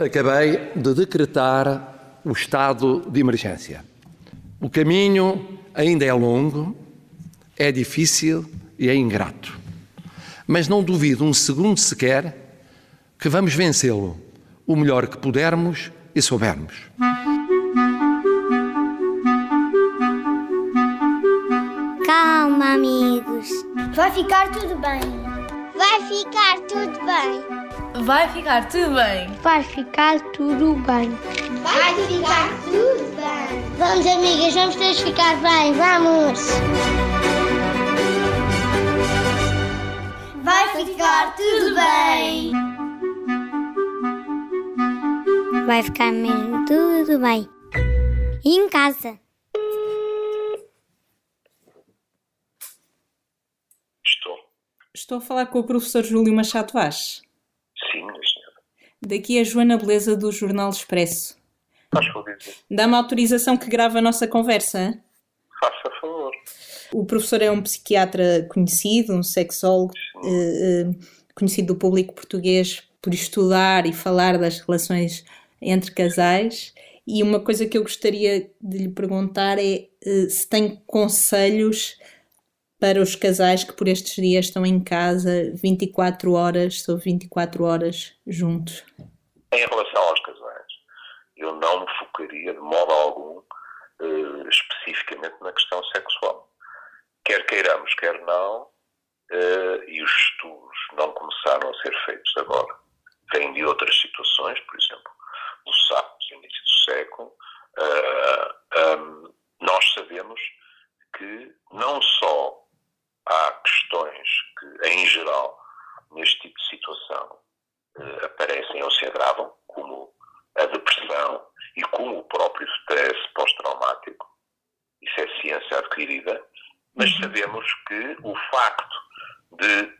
Acabei de decretar o estado de emergência. O caminho ainda é longo, é difícil e é ingrato. Mas não duvido um segundo sequer que vamos vencê-lo o melhor que pudermos e soubermos. Calma, amigos. Vai ficar tudo bem. Vai ficar tudo bem. Vai ficar tudo bem. Vai ficar tudo bem. Vai ficar tudo bem. Vamos, amigas, vamos todos ficar bem. Vamos. Vai ficar tudo bem. Vai ficar mesmo tudo bem. E em casa. Estou. Estou a falar com o professor Júlio Machado Vaz. Sim, minha senhora. Daqui a Joana Beleza do Jornal Expresso. Faz favor. Dá-me autorização que grave a nossa conversa. Faça favor. O professor é um psiquiatra conhecido, um sexólogo eh, eh, conhecido do público português por estudar e falar das relações entre casais. E uma coisa que eu gostaria de lhe perguntar é eh, se tem conselhos para os casais que por estes dias estão em casa 24 horas sobre 24 horas juntos. Em relação aos casais, eu não me focaria de modo algum eh, especificamente na questão sexual. Quer queiramos, quer não, eh, e os estudos não começaram a ser feitos agora. Vêm de outras situações, por exemplo, do SAP, do início do século. eh, ahm, nós sabemos que não só há questões que, em geral, neste tipo de situação, eh, aparecem ou se agravam, como a depressão e como o próprio stress pós-traumático. Isso é ciência adquirida. Mas sabemos que o facto de,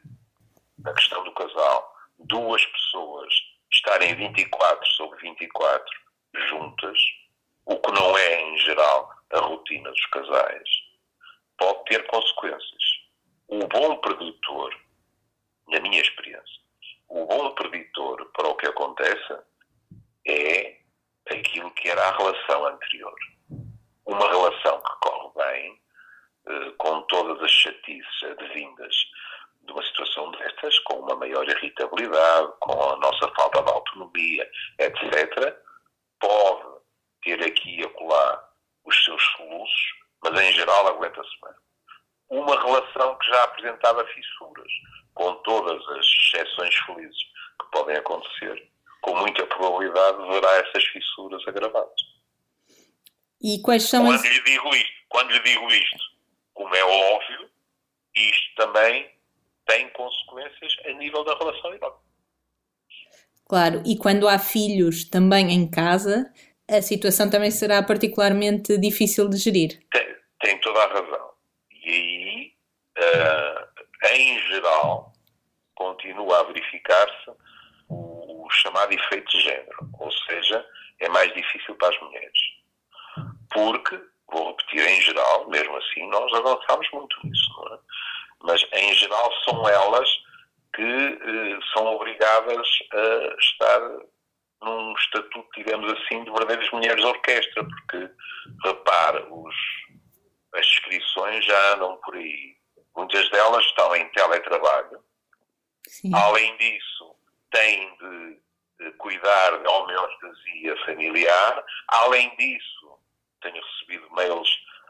na questão do casal, duas pessoas estarem 24 sobre 24 juntas, o que não é, em geral, a rotina dos casais, pode ter consequências. O bom preditor, na minha experiência, o bom preditor para o que aconteça é aquilo que era a relação anterior. Uma relação que corre bem, eh, com todas as chatices advindas de uma situação destas, com uma maior irritabilidade, com a nossa falta de autonomia, etc., pode ter aqui e acolá os seus soluços, mas em geral aguenta-se bem. Uma relação que já apresentava fissuras, com todas as exceções felizes que podem acontecer, com muita probabilidade verá essas fissuras agravadas. E quais são Quando as... lhe digo isto, quando lhe digo isto, como é óbvio, isto também tem consequências a nível da relação erótica. Claro, e quando há filhos também em casa, a situação também será particularmente difícil de gerir. Tem, tem toda a razão. E aí, eh, em geral, continua a verificar-se o, chamado efeito de género. Ou seja, é mais difícil para as mulheres. Porque, vou repetir, em geral, mesmo assim, nós avançamos muito nisso, não é? Mas, em geral, são elas que eh, são obrigadas a estar num estatuto, digamos assim, de verdadeiras mulheres orquestra, porque, repare, os, as inscrições já andam por aí. Muitas delas estão em teletrabalho. Sim. Além disso, têm de, cuidar da homeostasia familiar. Além disso, tenho recebido mails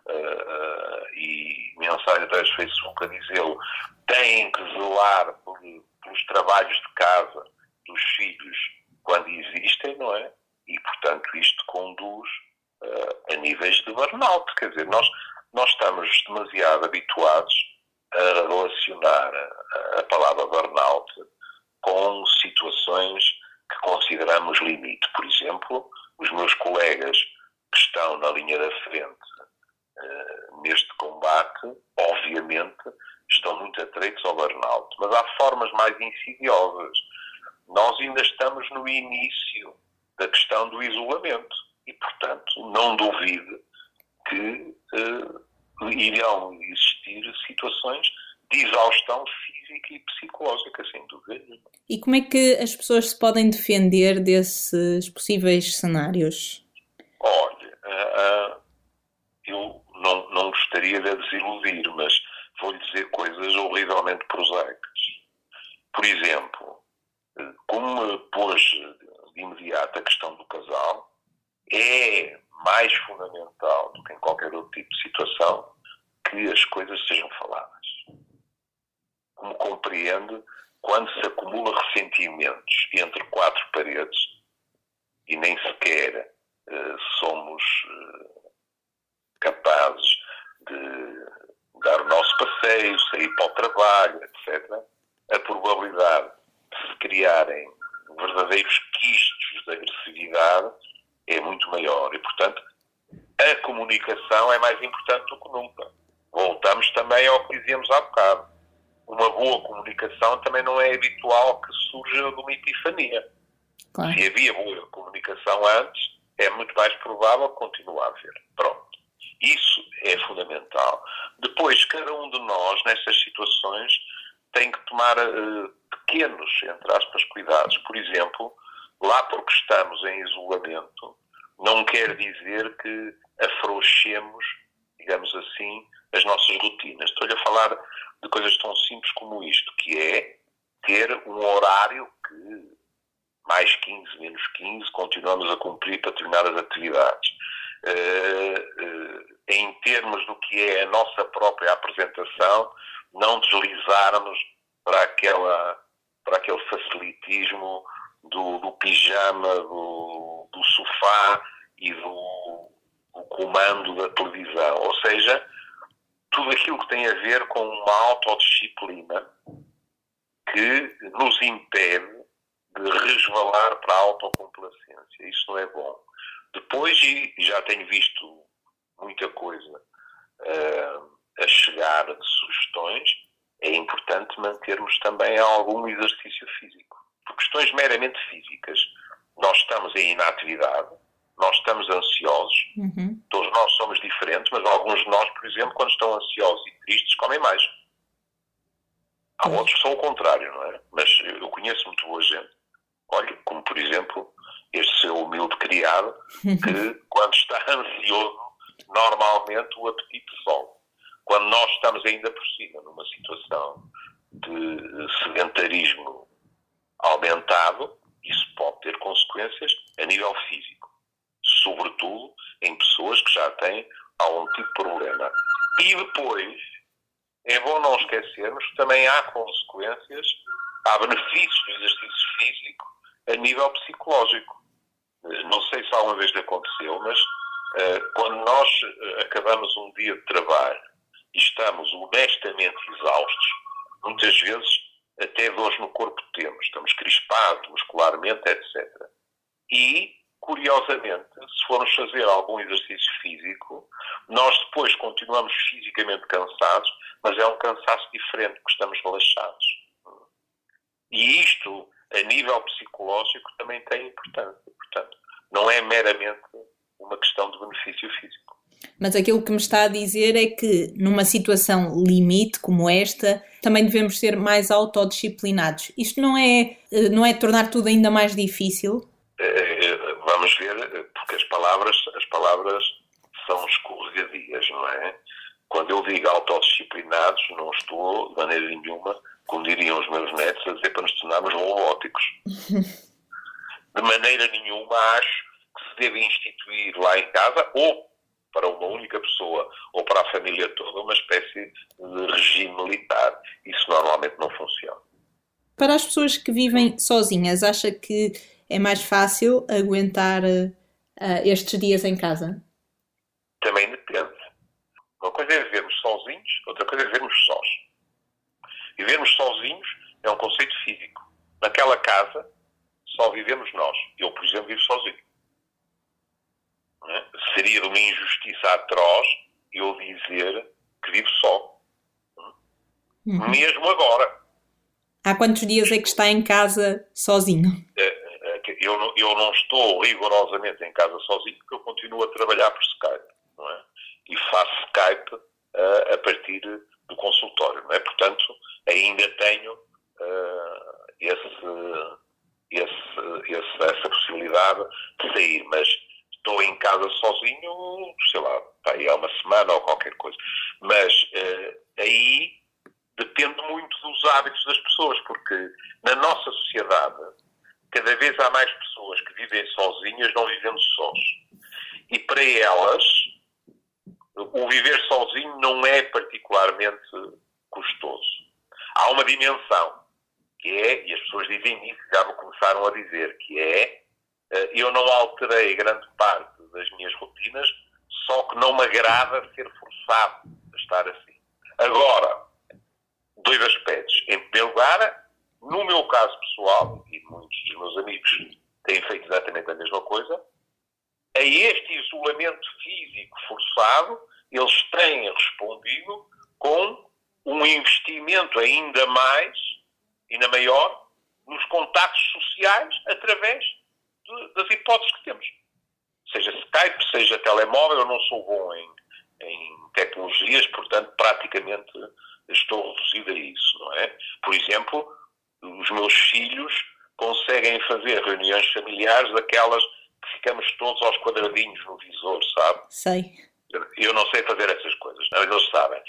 ah, ah, e mensagens através do Facebook a dizê-lo, têm que zelar por- pelos trabalhos de casa dos filhos quando existem, não é? E, portanto, isto conduz ah, a níveis de burnout. Quer dizer, nós, nós estamos demasiado habituados a relacionar a palavra burnout com situações que consideramos limite. Por exemplo, os meus colegas que estão na linha da frente eh, neste combate, obviamente, estão muito atreitos ao burnout. Mas há formas mais insidiosas. Nós ainda estamos no início da questão do isolamento e, portanto, não duvide que eh, irão existir situações de exaustão física e psicológica, sem dúvida nenhuma. E como é que as pessoas se podem defender desses possíveis cenários? Olha, uh, uh, eu não, não gostaria de desiludir, mas vou-lhe dizer coisas horrivelmente prosaicas. Por exemplo, como pôs de imediato a questão do casal, é mais fundamental do que em qualquer outro tipo de situação que as coisas sejam faladas. Como compreende, quando se acumula ressentimentos entre quatro paredes e nem sequer uh, somos uh, capazes de dar o nosso passeio, sair para o trabalho, etc., a probabilidade de se criarem verdadeiros quistos de agressividade é muito maior. E, portanto, a comunicação é mais importante do que nunca. Voltamos também ao que dizíamos há bocado uma boa comunicação também não é habitual que surja de uma epifania. Claro. Se havia boa comunicação antes, é muito mais provável continuar a haver. Pronto. Isso é fundamental. Depois, cada um de nós, nessas situações, tem que tomar uh, pequenos, entre aspas, cuidados. Por exemplo, lá porque estamos em isolamento, não quer dizer que afrouxemos, digamos assim, as nossas rotinas. Estou-lhe a falar de coisas tão simples como isto, que é ter um horário que mais 15, menos 15, continuamos a cumprir para determinadas atividades. Uh, uh, em termos do que é a nossa própria apresentação, não deslizarmos para, aquela, para aquele facilitismo do, do pijama, do, do sofá e do, do comando da televisão. Ou seja, tudo aquilo que tem a ver com uma autodisciplina que nos impede de resvalar para a autocomplacência. Isso não é bom. Depois, e já tenho visto muita coisa uh, a chegar de sugestões, é importante mantermos também algum exercício físico. Por questões meramente físicas, nós estamos em inatividade, nós estamos ansiosos, uhum. todos nós somos diferentes, mas alguns de nós, por exemplo, quando estão ansiosos e tristes, comem mais. Há uhum. outros que são o contrário, não é? Mas eu conheço muito boa gente. Olha, como por exemplo, este seu humilde criado, que quando está ansioso, normalmente o apetite sobe. Quando nós estamos ainda por cima numa situação de sedentarismo aumentado, isso pode ter consequências a nível físico sobretudo em pessoas que já têm algum tipo de problema. E depois, é bom não esquecermos que também há consequências, há benefícios do exercício físico a nível psicológico. Não sei se alguma vez lhe aconteceu, mas uh, quando nós eh, acabamos um dia de trabalho e estamos honestamente exaustos, muitas vezes até dores no corpo temos, estamos crispados muscularmente, etc. E curiosamente, se formos fazer algum exercício físico, nós depois continuamos fisicamente cansados, mas é um cansaço diferente, porque estamos relaxados. E isto, a nível psicológico, também tem importância. Portanto, não é meramente uma questão de benefício físico. Mas aquilo que me está a dizer é que, numa situação limite como esta, também devemos ser mais autodisciplinados. Isto não é, eh, não é tornar tudo ainda mais difícil? Vamos ver, porque as palavras, as palavras são escorregadias, não é? Quando eu digo autodisciplinados, não estou de maneira nenhuma, como diriam os meus netos, a dizer para nos tornarmos robóticos. de maneira nenhuma acho que se deve instituir lá em casa, ou para uma única pessoa, ou para a família toda, uma espécie de regime militar. Isso normalmente não funciona. Para as pessoas que vivem sozinhas, acha que é mais fácil aguentar uh, estes dias em casa? Também depende. Uma coisa é vivermos sozinhos, outra coisa é vivermos sós. Vivermos sozinhos é um conceito físico. Naquela casa só vivemos nós. Eu, por exemplo, vivo sozinho. É? Seria de uma injustiça atroz eu dizer que vivo só. Uhum. Mesmo agora. Há quantos dias é que está em casa sozinho? É, eu não, eu não estou rigorosamente em casa sozinho, porque eu continuo a trabalhar por Skype, não é? E faço Skype uh, a partir do consultório, não é? Portanto, ainda tenho uh, esse, esse, esse, essa possibilidade de sair, mas estou em casa sozinho, sei lá, há uma semana ou qualquer coisa. Mas uh, aí depende muito dos hábitos das pessoas, porque na nossa sociedade cada vez há mais pessoas que vivem sozinhas, não vivendo sós. E para elas, o viver sozinho não é particularmente custoso. Há uma dimensão, que é, e as pessoas dizem isso, já me começaram a dizer, que é, eh, eu não grande parte das minhas rotinas, só que não me agrada ser forçado a estar assim. Agora, dois aspectos. Em primeiro lugar, no meu caso pessoal, e muitos dos meus amigos têm feito exatamente a mesma coisa, a este isolamento físico forçado, eles têm respondido com um investimento ainda mais, ainda maior, nos contactos sociais através de, das hipóteses que temos. Seja Skype, seja telemóvel, eu não sou bom em, em tecnologias, portanto, praticamente estou reduzido a isso, não é? Por exemplo, os meus filhos conseguem fazer reuniões familiares daquelas que ficamos todos aos quadradinhos no visor, sabe? Sei. Eu não sei fazer essas coisas, não, eles sabem.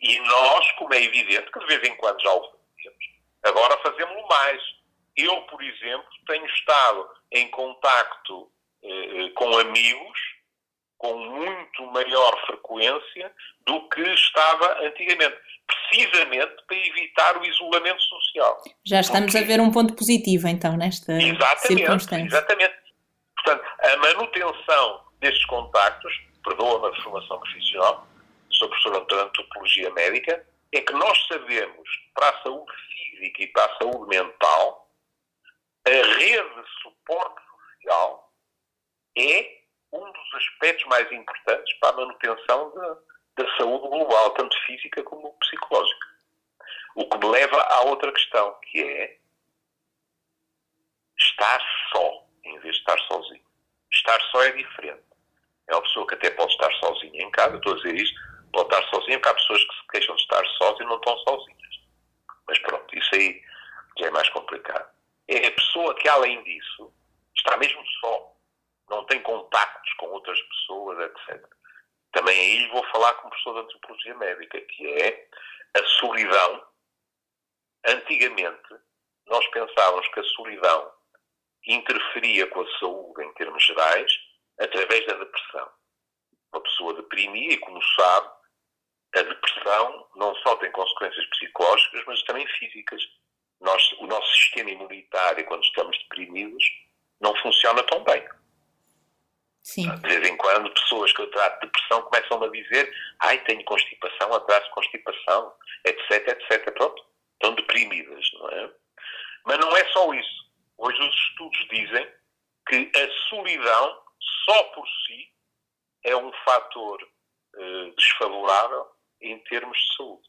E nós, como é evidente, que de vez em quando já o fazemos, agora fazemos mais. Eu, por exemplo, tenho estado em contacto com amigos com muito maior frequência do que estava antigamente, precisamente para evitar o isolamento social. Já estamos Porque... a ver um ponto positivo, então, nesta exatamente, circunstância. Exatamente. Portanto, a manutenção destes contactos, perdoa-me a formação profissional, sou professor de antropologia médica, é que nós sabemos, para a saúde física e para a saúde mental, a rede de suporte social é um dos aspectos mais importantes para a manutenção da, da saúde global, tanto física como psicológica. O que me leva à outra questão, que é estar só, em vez de estar sozinho. Estar só é diferente. É uma pessoa que até pode estar sozinha em casa, estou a dizer isto, pode estar sozinha, porque há pessoas que se queixam de estar sós e não estão sozinhas. Mas pronto, isso aí já é mais complicado. É a pessoa que, além disso, está mesmo só contactos com outras pessoas, etc. Também aí vou falar como professor de antropologia médica, que é a solidão. Antigamente, nós pensávamos que a solidão interferia com a saúde em termos gerais através da depressão. Uma pessoa deprimia e, como sabe, a depressão não só tem consequências psicológicas, mas também físicas. O nosso sistema imunitário, quando estamos deprimidos, não funciona tão bem. Sim. De vez em quando, pessoas que eu trato de depressão começam a dizer ai, tenho constipação, atraso constipação, etc, etc. Pronto, estão deprimidas, não é? Mas não é só isso. Hoje os estudos dizem que a solidão, só por si, é um fator eh, desfavorável em termos de saúde.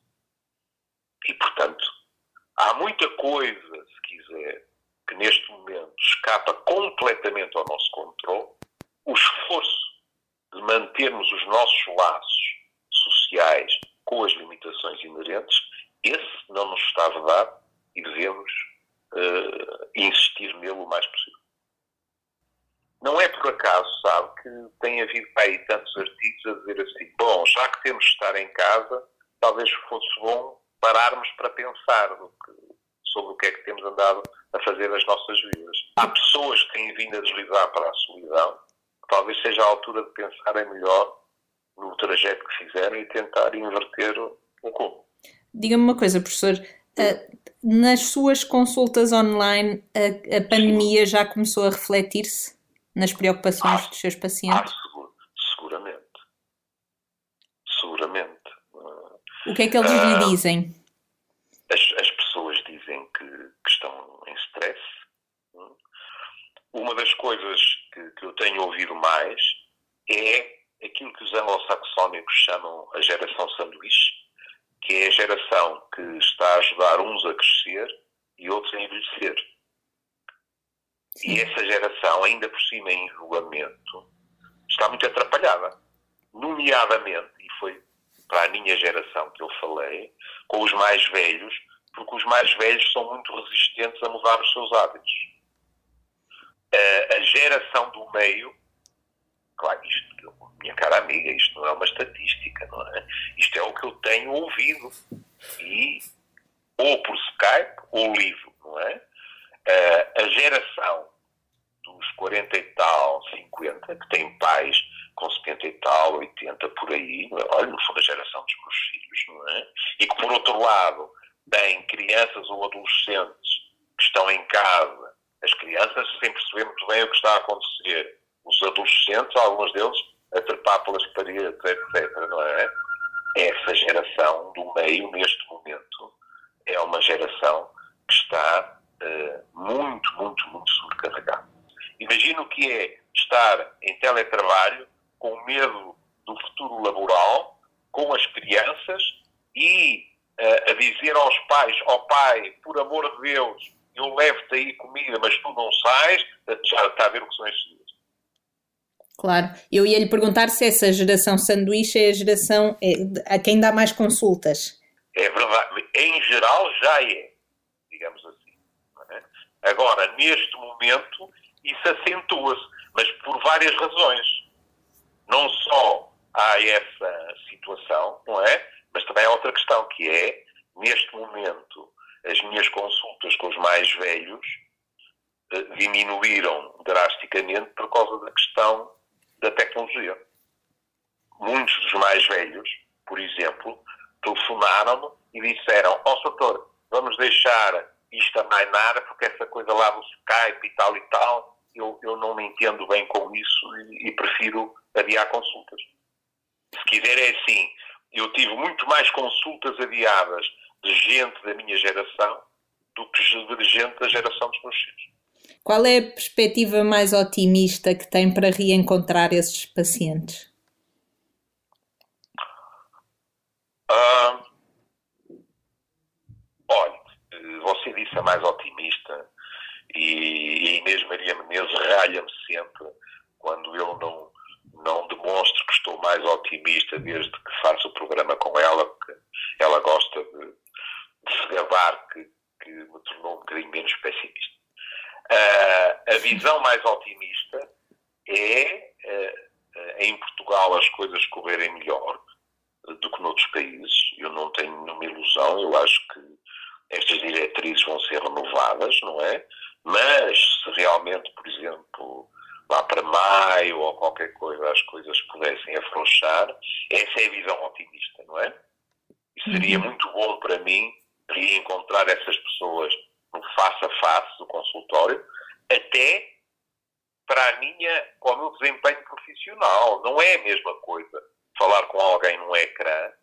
E, portanto, há muita coisa, se quiser, que neste momento escapa completamente ao nosso controle o esforço de mantermos os nossos laços sociais com as limitações inerentes, esse não nos está a dar e devemos uh, insistir nele o mais possível. Não é por acaso, sabe, que tem havido aí tantos artigos a dizer assim: bom, já que temos de estar em casa, talvez fosse bom pararmos para pensar que, sobre o que é que temos andado a fazer nas nossas vidas. Há pessoas que têm vindo a deslizar para a solidão talvez seja a altura de pensarem melhor no trajeto que fizeram e tentar inverter o como. Diga-me uma coisa, professor. Uh, nas suas consultas online, a, a pandemia já começou a refletir-se nas preocupações ah, dos seus pacientes? Ah, seguramente. Seguramente. O que é que eles uh, lhe dizem? As, as pessoas dizem que, que estão em stress. Uma das coisas que, que eu tenho ouvido mais é aquilo que os anglo-saxónicos chamam a geração sanduíche, que é a geração que está a ajudar uns a crescer e outros a envelhecer. Sim. E essa geração, ainda por cima em isolamento, está muito atrapalhada. Nomeadamente, e foi para a minha geração que eu falei, com os mais velhos porque os mais velhos são muito resistentes a mudar os seus hábitos. A, a geração do meio, claro, isto, minha cara amiga, isto não é uma estatística, não é? Isto é o que eu tenho ouvido. E, ou por Skype, ou livro, não é? A geração dos 40 e tal, 50, que têm pais com 70 e tal, 80 por aí, é? olha, no fundo a geração dos meus filhos, não é? E que por outro lado têm crianças ou adolescentes que estão em casa, as crianças sem perceber muito bem o que está a acontecer, os adolescentes, alguns deles, a trepar pelas paredes, etc., não é? Essa geração do meio, neste momento, é uma geração que está uh, muito, muito, muito sobrecarregada. Imagino que é estar em teletrabalho com medo do futuro laboral, com as crianças e uh, a dizer aos pais, ó oh, pai, por amor de Deus, eu levo-te aí comida, mas tu não sais, já está a ver o que são estes dias. Claro, eu ia lhe perguntar se essa geração sanduíche é a geração é, a quem dá mais consultas. É verdade, em geral já é, digamos assim. É? Agora, neste momento, isso acentua-se, mas por várias razões. Não só há essa situação, não é? Mas também há outra questão, que é, neste momento, as minhas consultas com os mais velhos eh, diminuíram drasticamente por causa da questão da tecnologia. Muitos dos mais velhos, por exemplo, telefonaram-me e disseram: Ó oh, doutor, vamos deixar isto a mainar, porque essa coisa lá do Skype e tal e tal, eu, eu não me entendo bem com isso e, e prefiro adiar consultas. Se quiser, é assim: eu tive muito mais consultas adiadas de gente da minha geração do que de gente da geração dos meus filhos. Qual é a perspectiva mais otimista que tem para reencontrar esses pacientes? Ah, olha, você disse a mais otimista e, a Inês Maria Menezes ralha-me sempre quando eu não, não demonstro que estou mais otimista desde que faço o programa com ela, porque ela gosta de, de se gabar que, que me tornou um bocadinho menos pessimista. Uh, a visão mais otimista é, uh, em Portugal, as coisas correrem melhor do que noutros países. Eu não tenho nenhuma ilusão, eu acho que estas diretrizes vão ser renovadas, não é? Mas se realmente, por exemplo, lá para maio ou qualquer coisa as coisas pudessem afrouxar, essa é a visão otimista, não é? E seria uhum. muito bom para mim reencontrar essas pessoas no face a face do consultório, até para a minha, para o meu desempenho profissional. Não é a mesma coisa falar com alguém num ecrã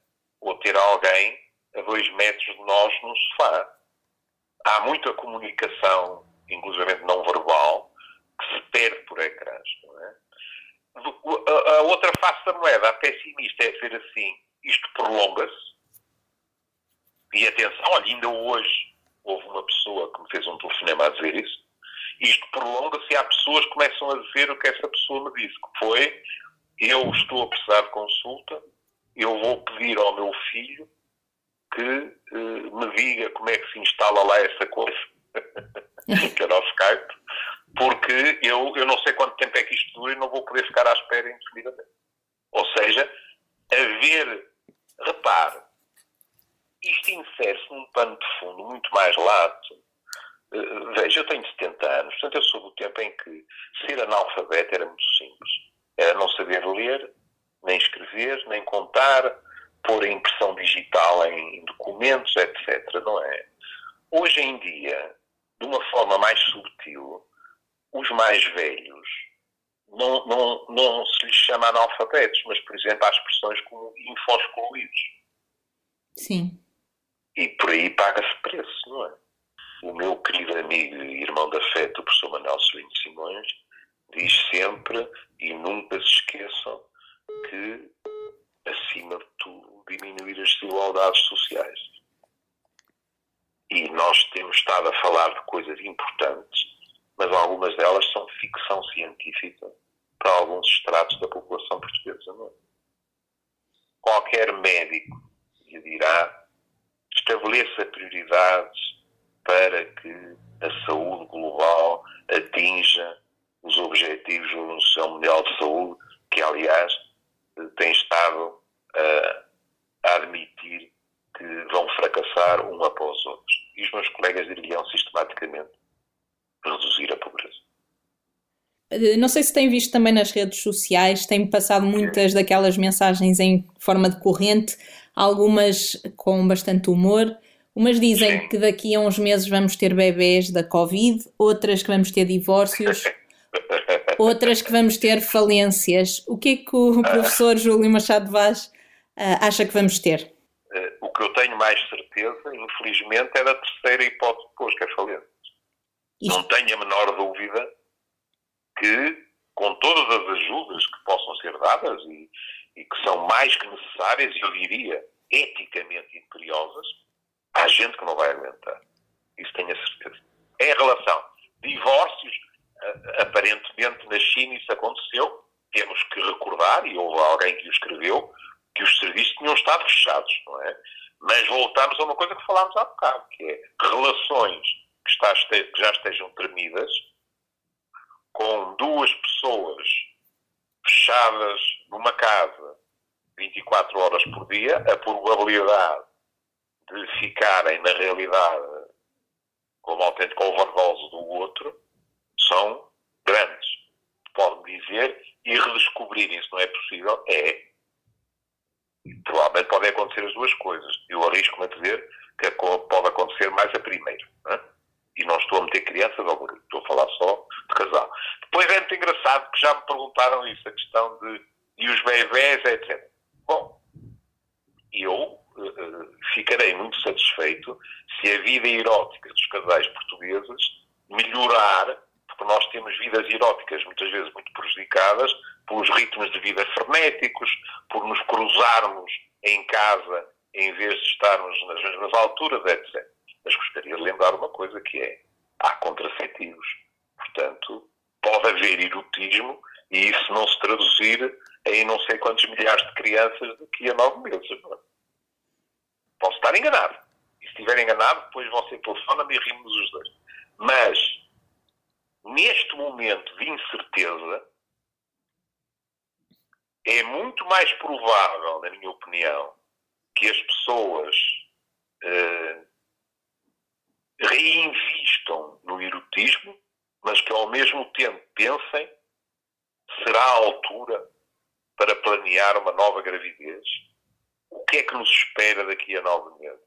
ou ter alguém a dois metros de nós no sofá. Há muita comunicação, inclusive não verbal, que se perde por ecrãs. É? A outra face da moeda, a pessimista, é dizer assim: isto prolonga-se. E atenção, olha, ainda hoje houve uma pessoa que me fez um telefonema a dizer isso. Isto prolonga-se e há pessoas que começam a dizer o que essa pessoa me disse, que foi eu estou a precisar de consulta, eu vou pedir ao meu filho que uh, me diga como é que se instala lá essa coisa, que era o Skype, porque eu, eu não sei quanto tempo é que isto dura e não vou poder ficar à espera indefinidamente. Ou seja, haver, repare, isto insere-se num pano de fundo muito mais lato. Uh, veja, eu tenho 70 anos, portanto eu sou do tempo em que ser analfabeto era muito simples. Era não saber ler, nem escrever, nem contar, pôr a impressão digital em documentos, etc. Não é? Hoje em dia, de uma forma mais subtil, os mais velhos não, não, não se lhes chama analfabetos, mas, por exemplo, há expressões como infoscluídos. Sim. E por aí paga-se preço, não é? O meu querido amigo e irmão da fé, o professor Manuel Celino Simões, diz sempre e nunca se esqueçam que, acima de tudo, diminuir as desigualdades sociais. E nós temos estado a falar de coisas importantes, mas algumas delas são ficção científica para alguns estratos da população portuguesa. Não é? Qualquer médico lhe dirá estabeleça prioridades para que a saúde global atinja os objetivos da Organização Mundial de Saúde, que, aliás, tem estado a, a admitir que vão fracassar um após os outros. E os meus colegas diriam sistematicamente reduzir a pobreza. Eh, não sei se tem visto também nas redes sociais, tem passado muitas daquelas mensagens em forma de corrente, algumas com bastante humor. Umas dizem Sim. que daqui a uns meses vamos ter bebés da Covid, outras que vamos ter divórcios, outras que vamos ter falências. O que é que o professor Júlio Machado Vaz ah, acha que vamos ter? Eh, o que eu tenho mais certeza, infelizmente, é da terceira hipótese depois, que é falência. Isto- Não tenho a menor dúvida que, com todas as ajudas que possam ser dadas e, e que são mais que necessárias, e eu diria eticamente imperiosas, há gente que não vai aguentar. Isso tenho a certeza. Em relação a divórcios, aparentemente na China isso aconteceu. Temos que recordar, e houve alguém que o escreveu, que os serviços tinham estado fechados, não é? Mas voltamos a uma coisa que falámos há bocado, que é relações que já estejam tremidas, com duas pessoas fechadas numa casa 24 horas por dia, a probabilidade de ficarem na realidade como autêntico overdose do outro são grandes. Pode-me dizer e redescobrirem se não é possível, é. Provavelmente podem acontecer as duas coisas. Eu arrisco-me a dizer que pode acontecer mais a primeira. é? E não estou a meter crianças ao estou a falar só de casal. Depois é muito engraçado que já me perguntaram isso, a questão de e os bebés, etc. Bom, eu eh, ficarei muito satisfeito se a vida erótica dos casais portugueses melhorar, porque nós temos vidas eróticas muitas vezes muito prejudicadas pelos ritmos de vida frenéticos, por nos cruzarmos em casa em vez de estarmos nas mesmas alturas, etc. Mas gostaria de lembrar uma coisa que é, há contraceptivos. Portanto, pode haver erotismo e isso traduzir em não sei quantos milhares de crianças daqui a nove meses. é? Posso estar enganado. E se estiver enganado, depois você telefona-me e rimos os dois. Mas, neste momento de incerteza, é muito mais provável, na minha opinião, que as pessoas eh, reinvistam no erotismo, mas que ao mesmo tempo pensem será a altura para planear uma nova gravidez? O que é que nos espera daqui a nove meses?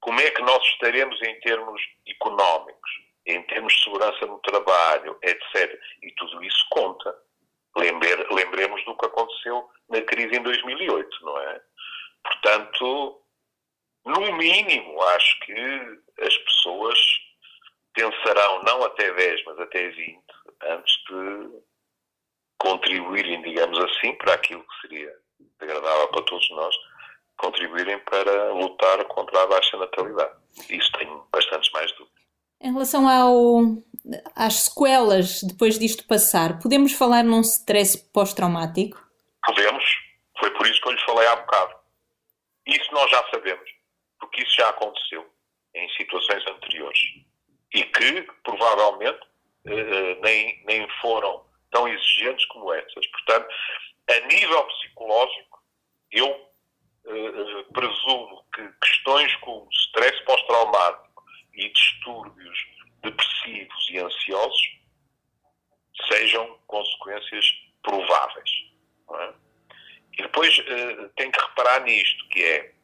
Como é que nós estaremos em termos económicos, em termos de segurança no trabalho, etc. E tudo isso conta. Lembre- lembremos do que aconteceu na crise em 2008, não é? Portanto, no mínimo, acho que as pessoas pensarão não até 10, mas até 20, antes de contribuírem, digamos assim, para aquilo que seria agradável para todos nós, contribuírem para lutar contra a baixa natalidade. Isso tenho bastantes mais dúvidas. Em relação ao, às sequelas depois disto passar, podemos falar num stress pós-traumático? Podemos, foi por isso que eu lhe falei há bocado. Isso nós já sabemos, porque isso já aconteceu em situações anteriores e que provavelmente nem, nem foram tão exigentes como essas. Portanto, a nível psicológico, eu eh, eh, presumo que questões como stress pós-traumático e distúrbios depressivos e ansiosos sejam consequências prováveis. é? E depois eh, tem que reparar nisto, que é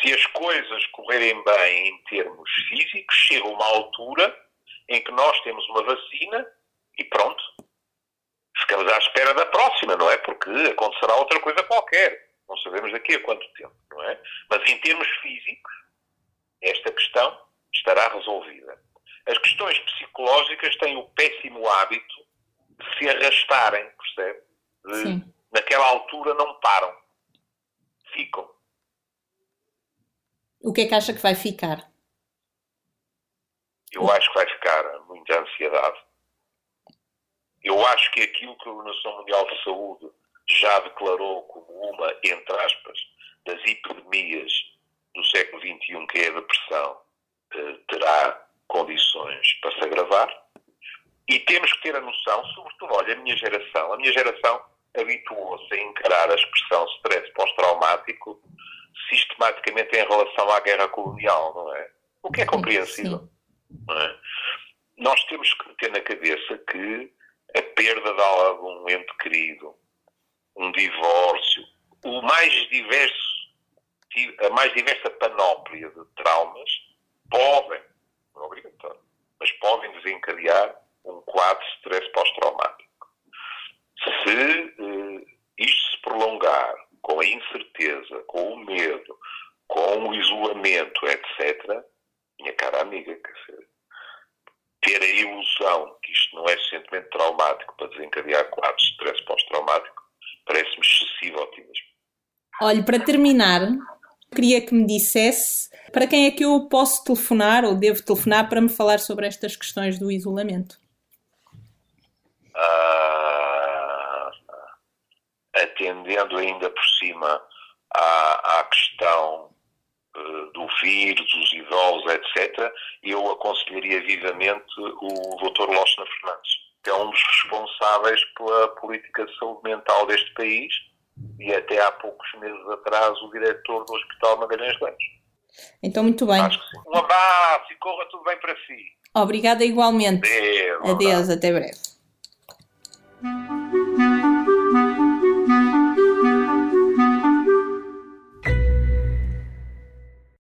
se as coisas correrem bem em termos físicos, chega uma altura em que nós temos uma vacina e pronto. Ficamos à espera da próxima, não é? Porque acontecerá outra coisa qualquer. Não sabemos daqui a quanto tempo, não é? Mas em termos físicos, esta questão estará resolvida. As questões psicológicas têm o péssimo hábito de se arrastarem, percebe? De, Sim. naquela altura não param. Ficam. O que é que acha que vai ficar? Eu acho que vai ficar muita ansiedade. Eu acho que aquilo que a Organização Mundial de Saúde já declarou como uma, entre aspas, das epidemias do século XXI, que é a depressão, eh, terá condições para se agravar. E temos que ter a noção, sobretudo, olha, a minha geração, a minha geração habituou-se a encarar a expressão stress pós-traumático sistematicamente em relação à guerra colonial, não é? O que é compreensível. É? Nós temos que ter na cabeça que a perda de algum ente querido, um divórcio, o mais diverso, a mais diversa panóplia de traumas podem, não é obrigatório, mas podem desencadear um quadro de stress pós-traumático. Se eh, isto se prolongar com a incerteza, com o medo, com o isolamento, etc., minha cara amiga, quer dizer, ter a ilusão que isto não é suficientemente traumático para desencadear quadros de stress pós-traumático parece-me excessivo otimismo. Olhe, para terminar, queria que me dissesse para quem é que eu posso telefonar ou devo telefonar para me falar sobre estas questões do isolamento. Ah, atendendo ainda por cima à, à questão do vírus, os idosos, etc., eu aconselharia vivamente o Dr. Lóchner Fernandes, que é um dos responsáveis pela política de saúde mental deste país e até há poucos meses atrás o diretor do Hospital Magalhães Lemos. Então, muito bem. Um abraço e corra tudo bem para si. Obrigada igualmente. Adeus, até breve.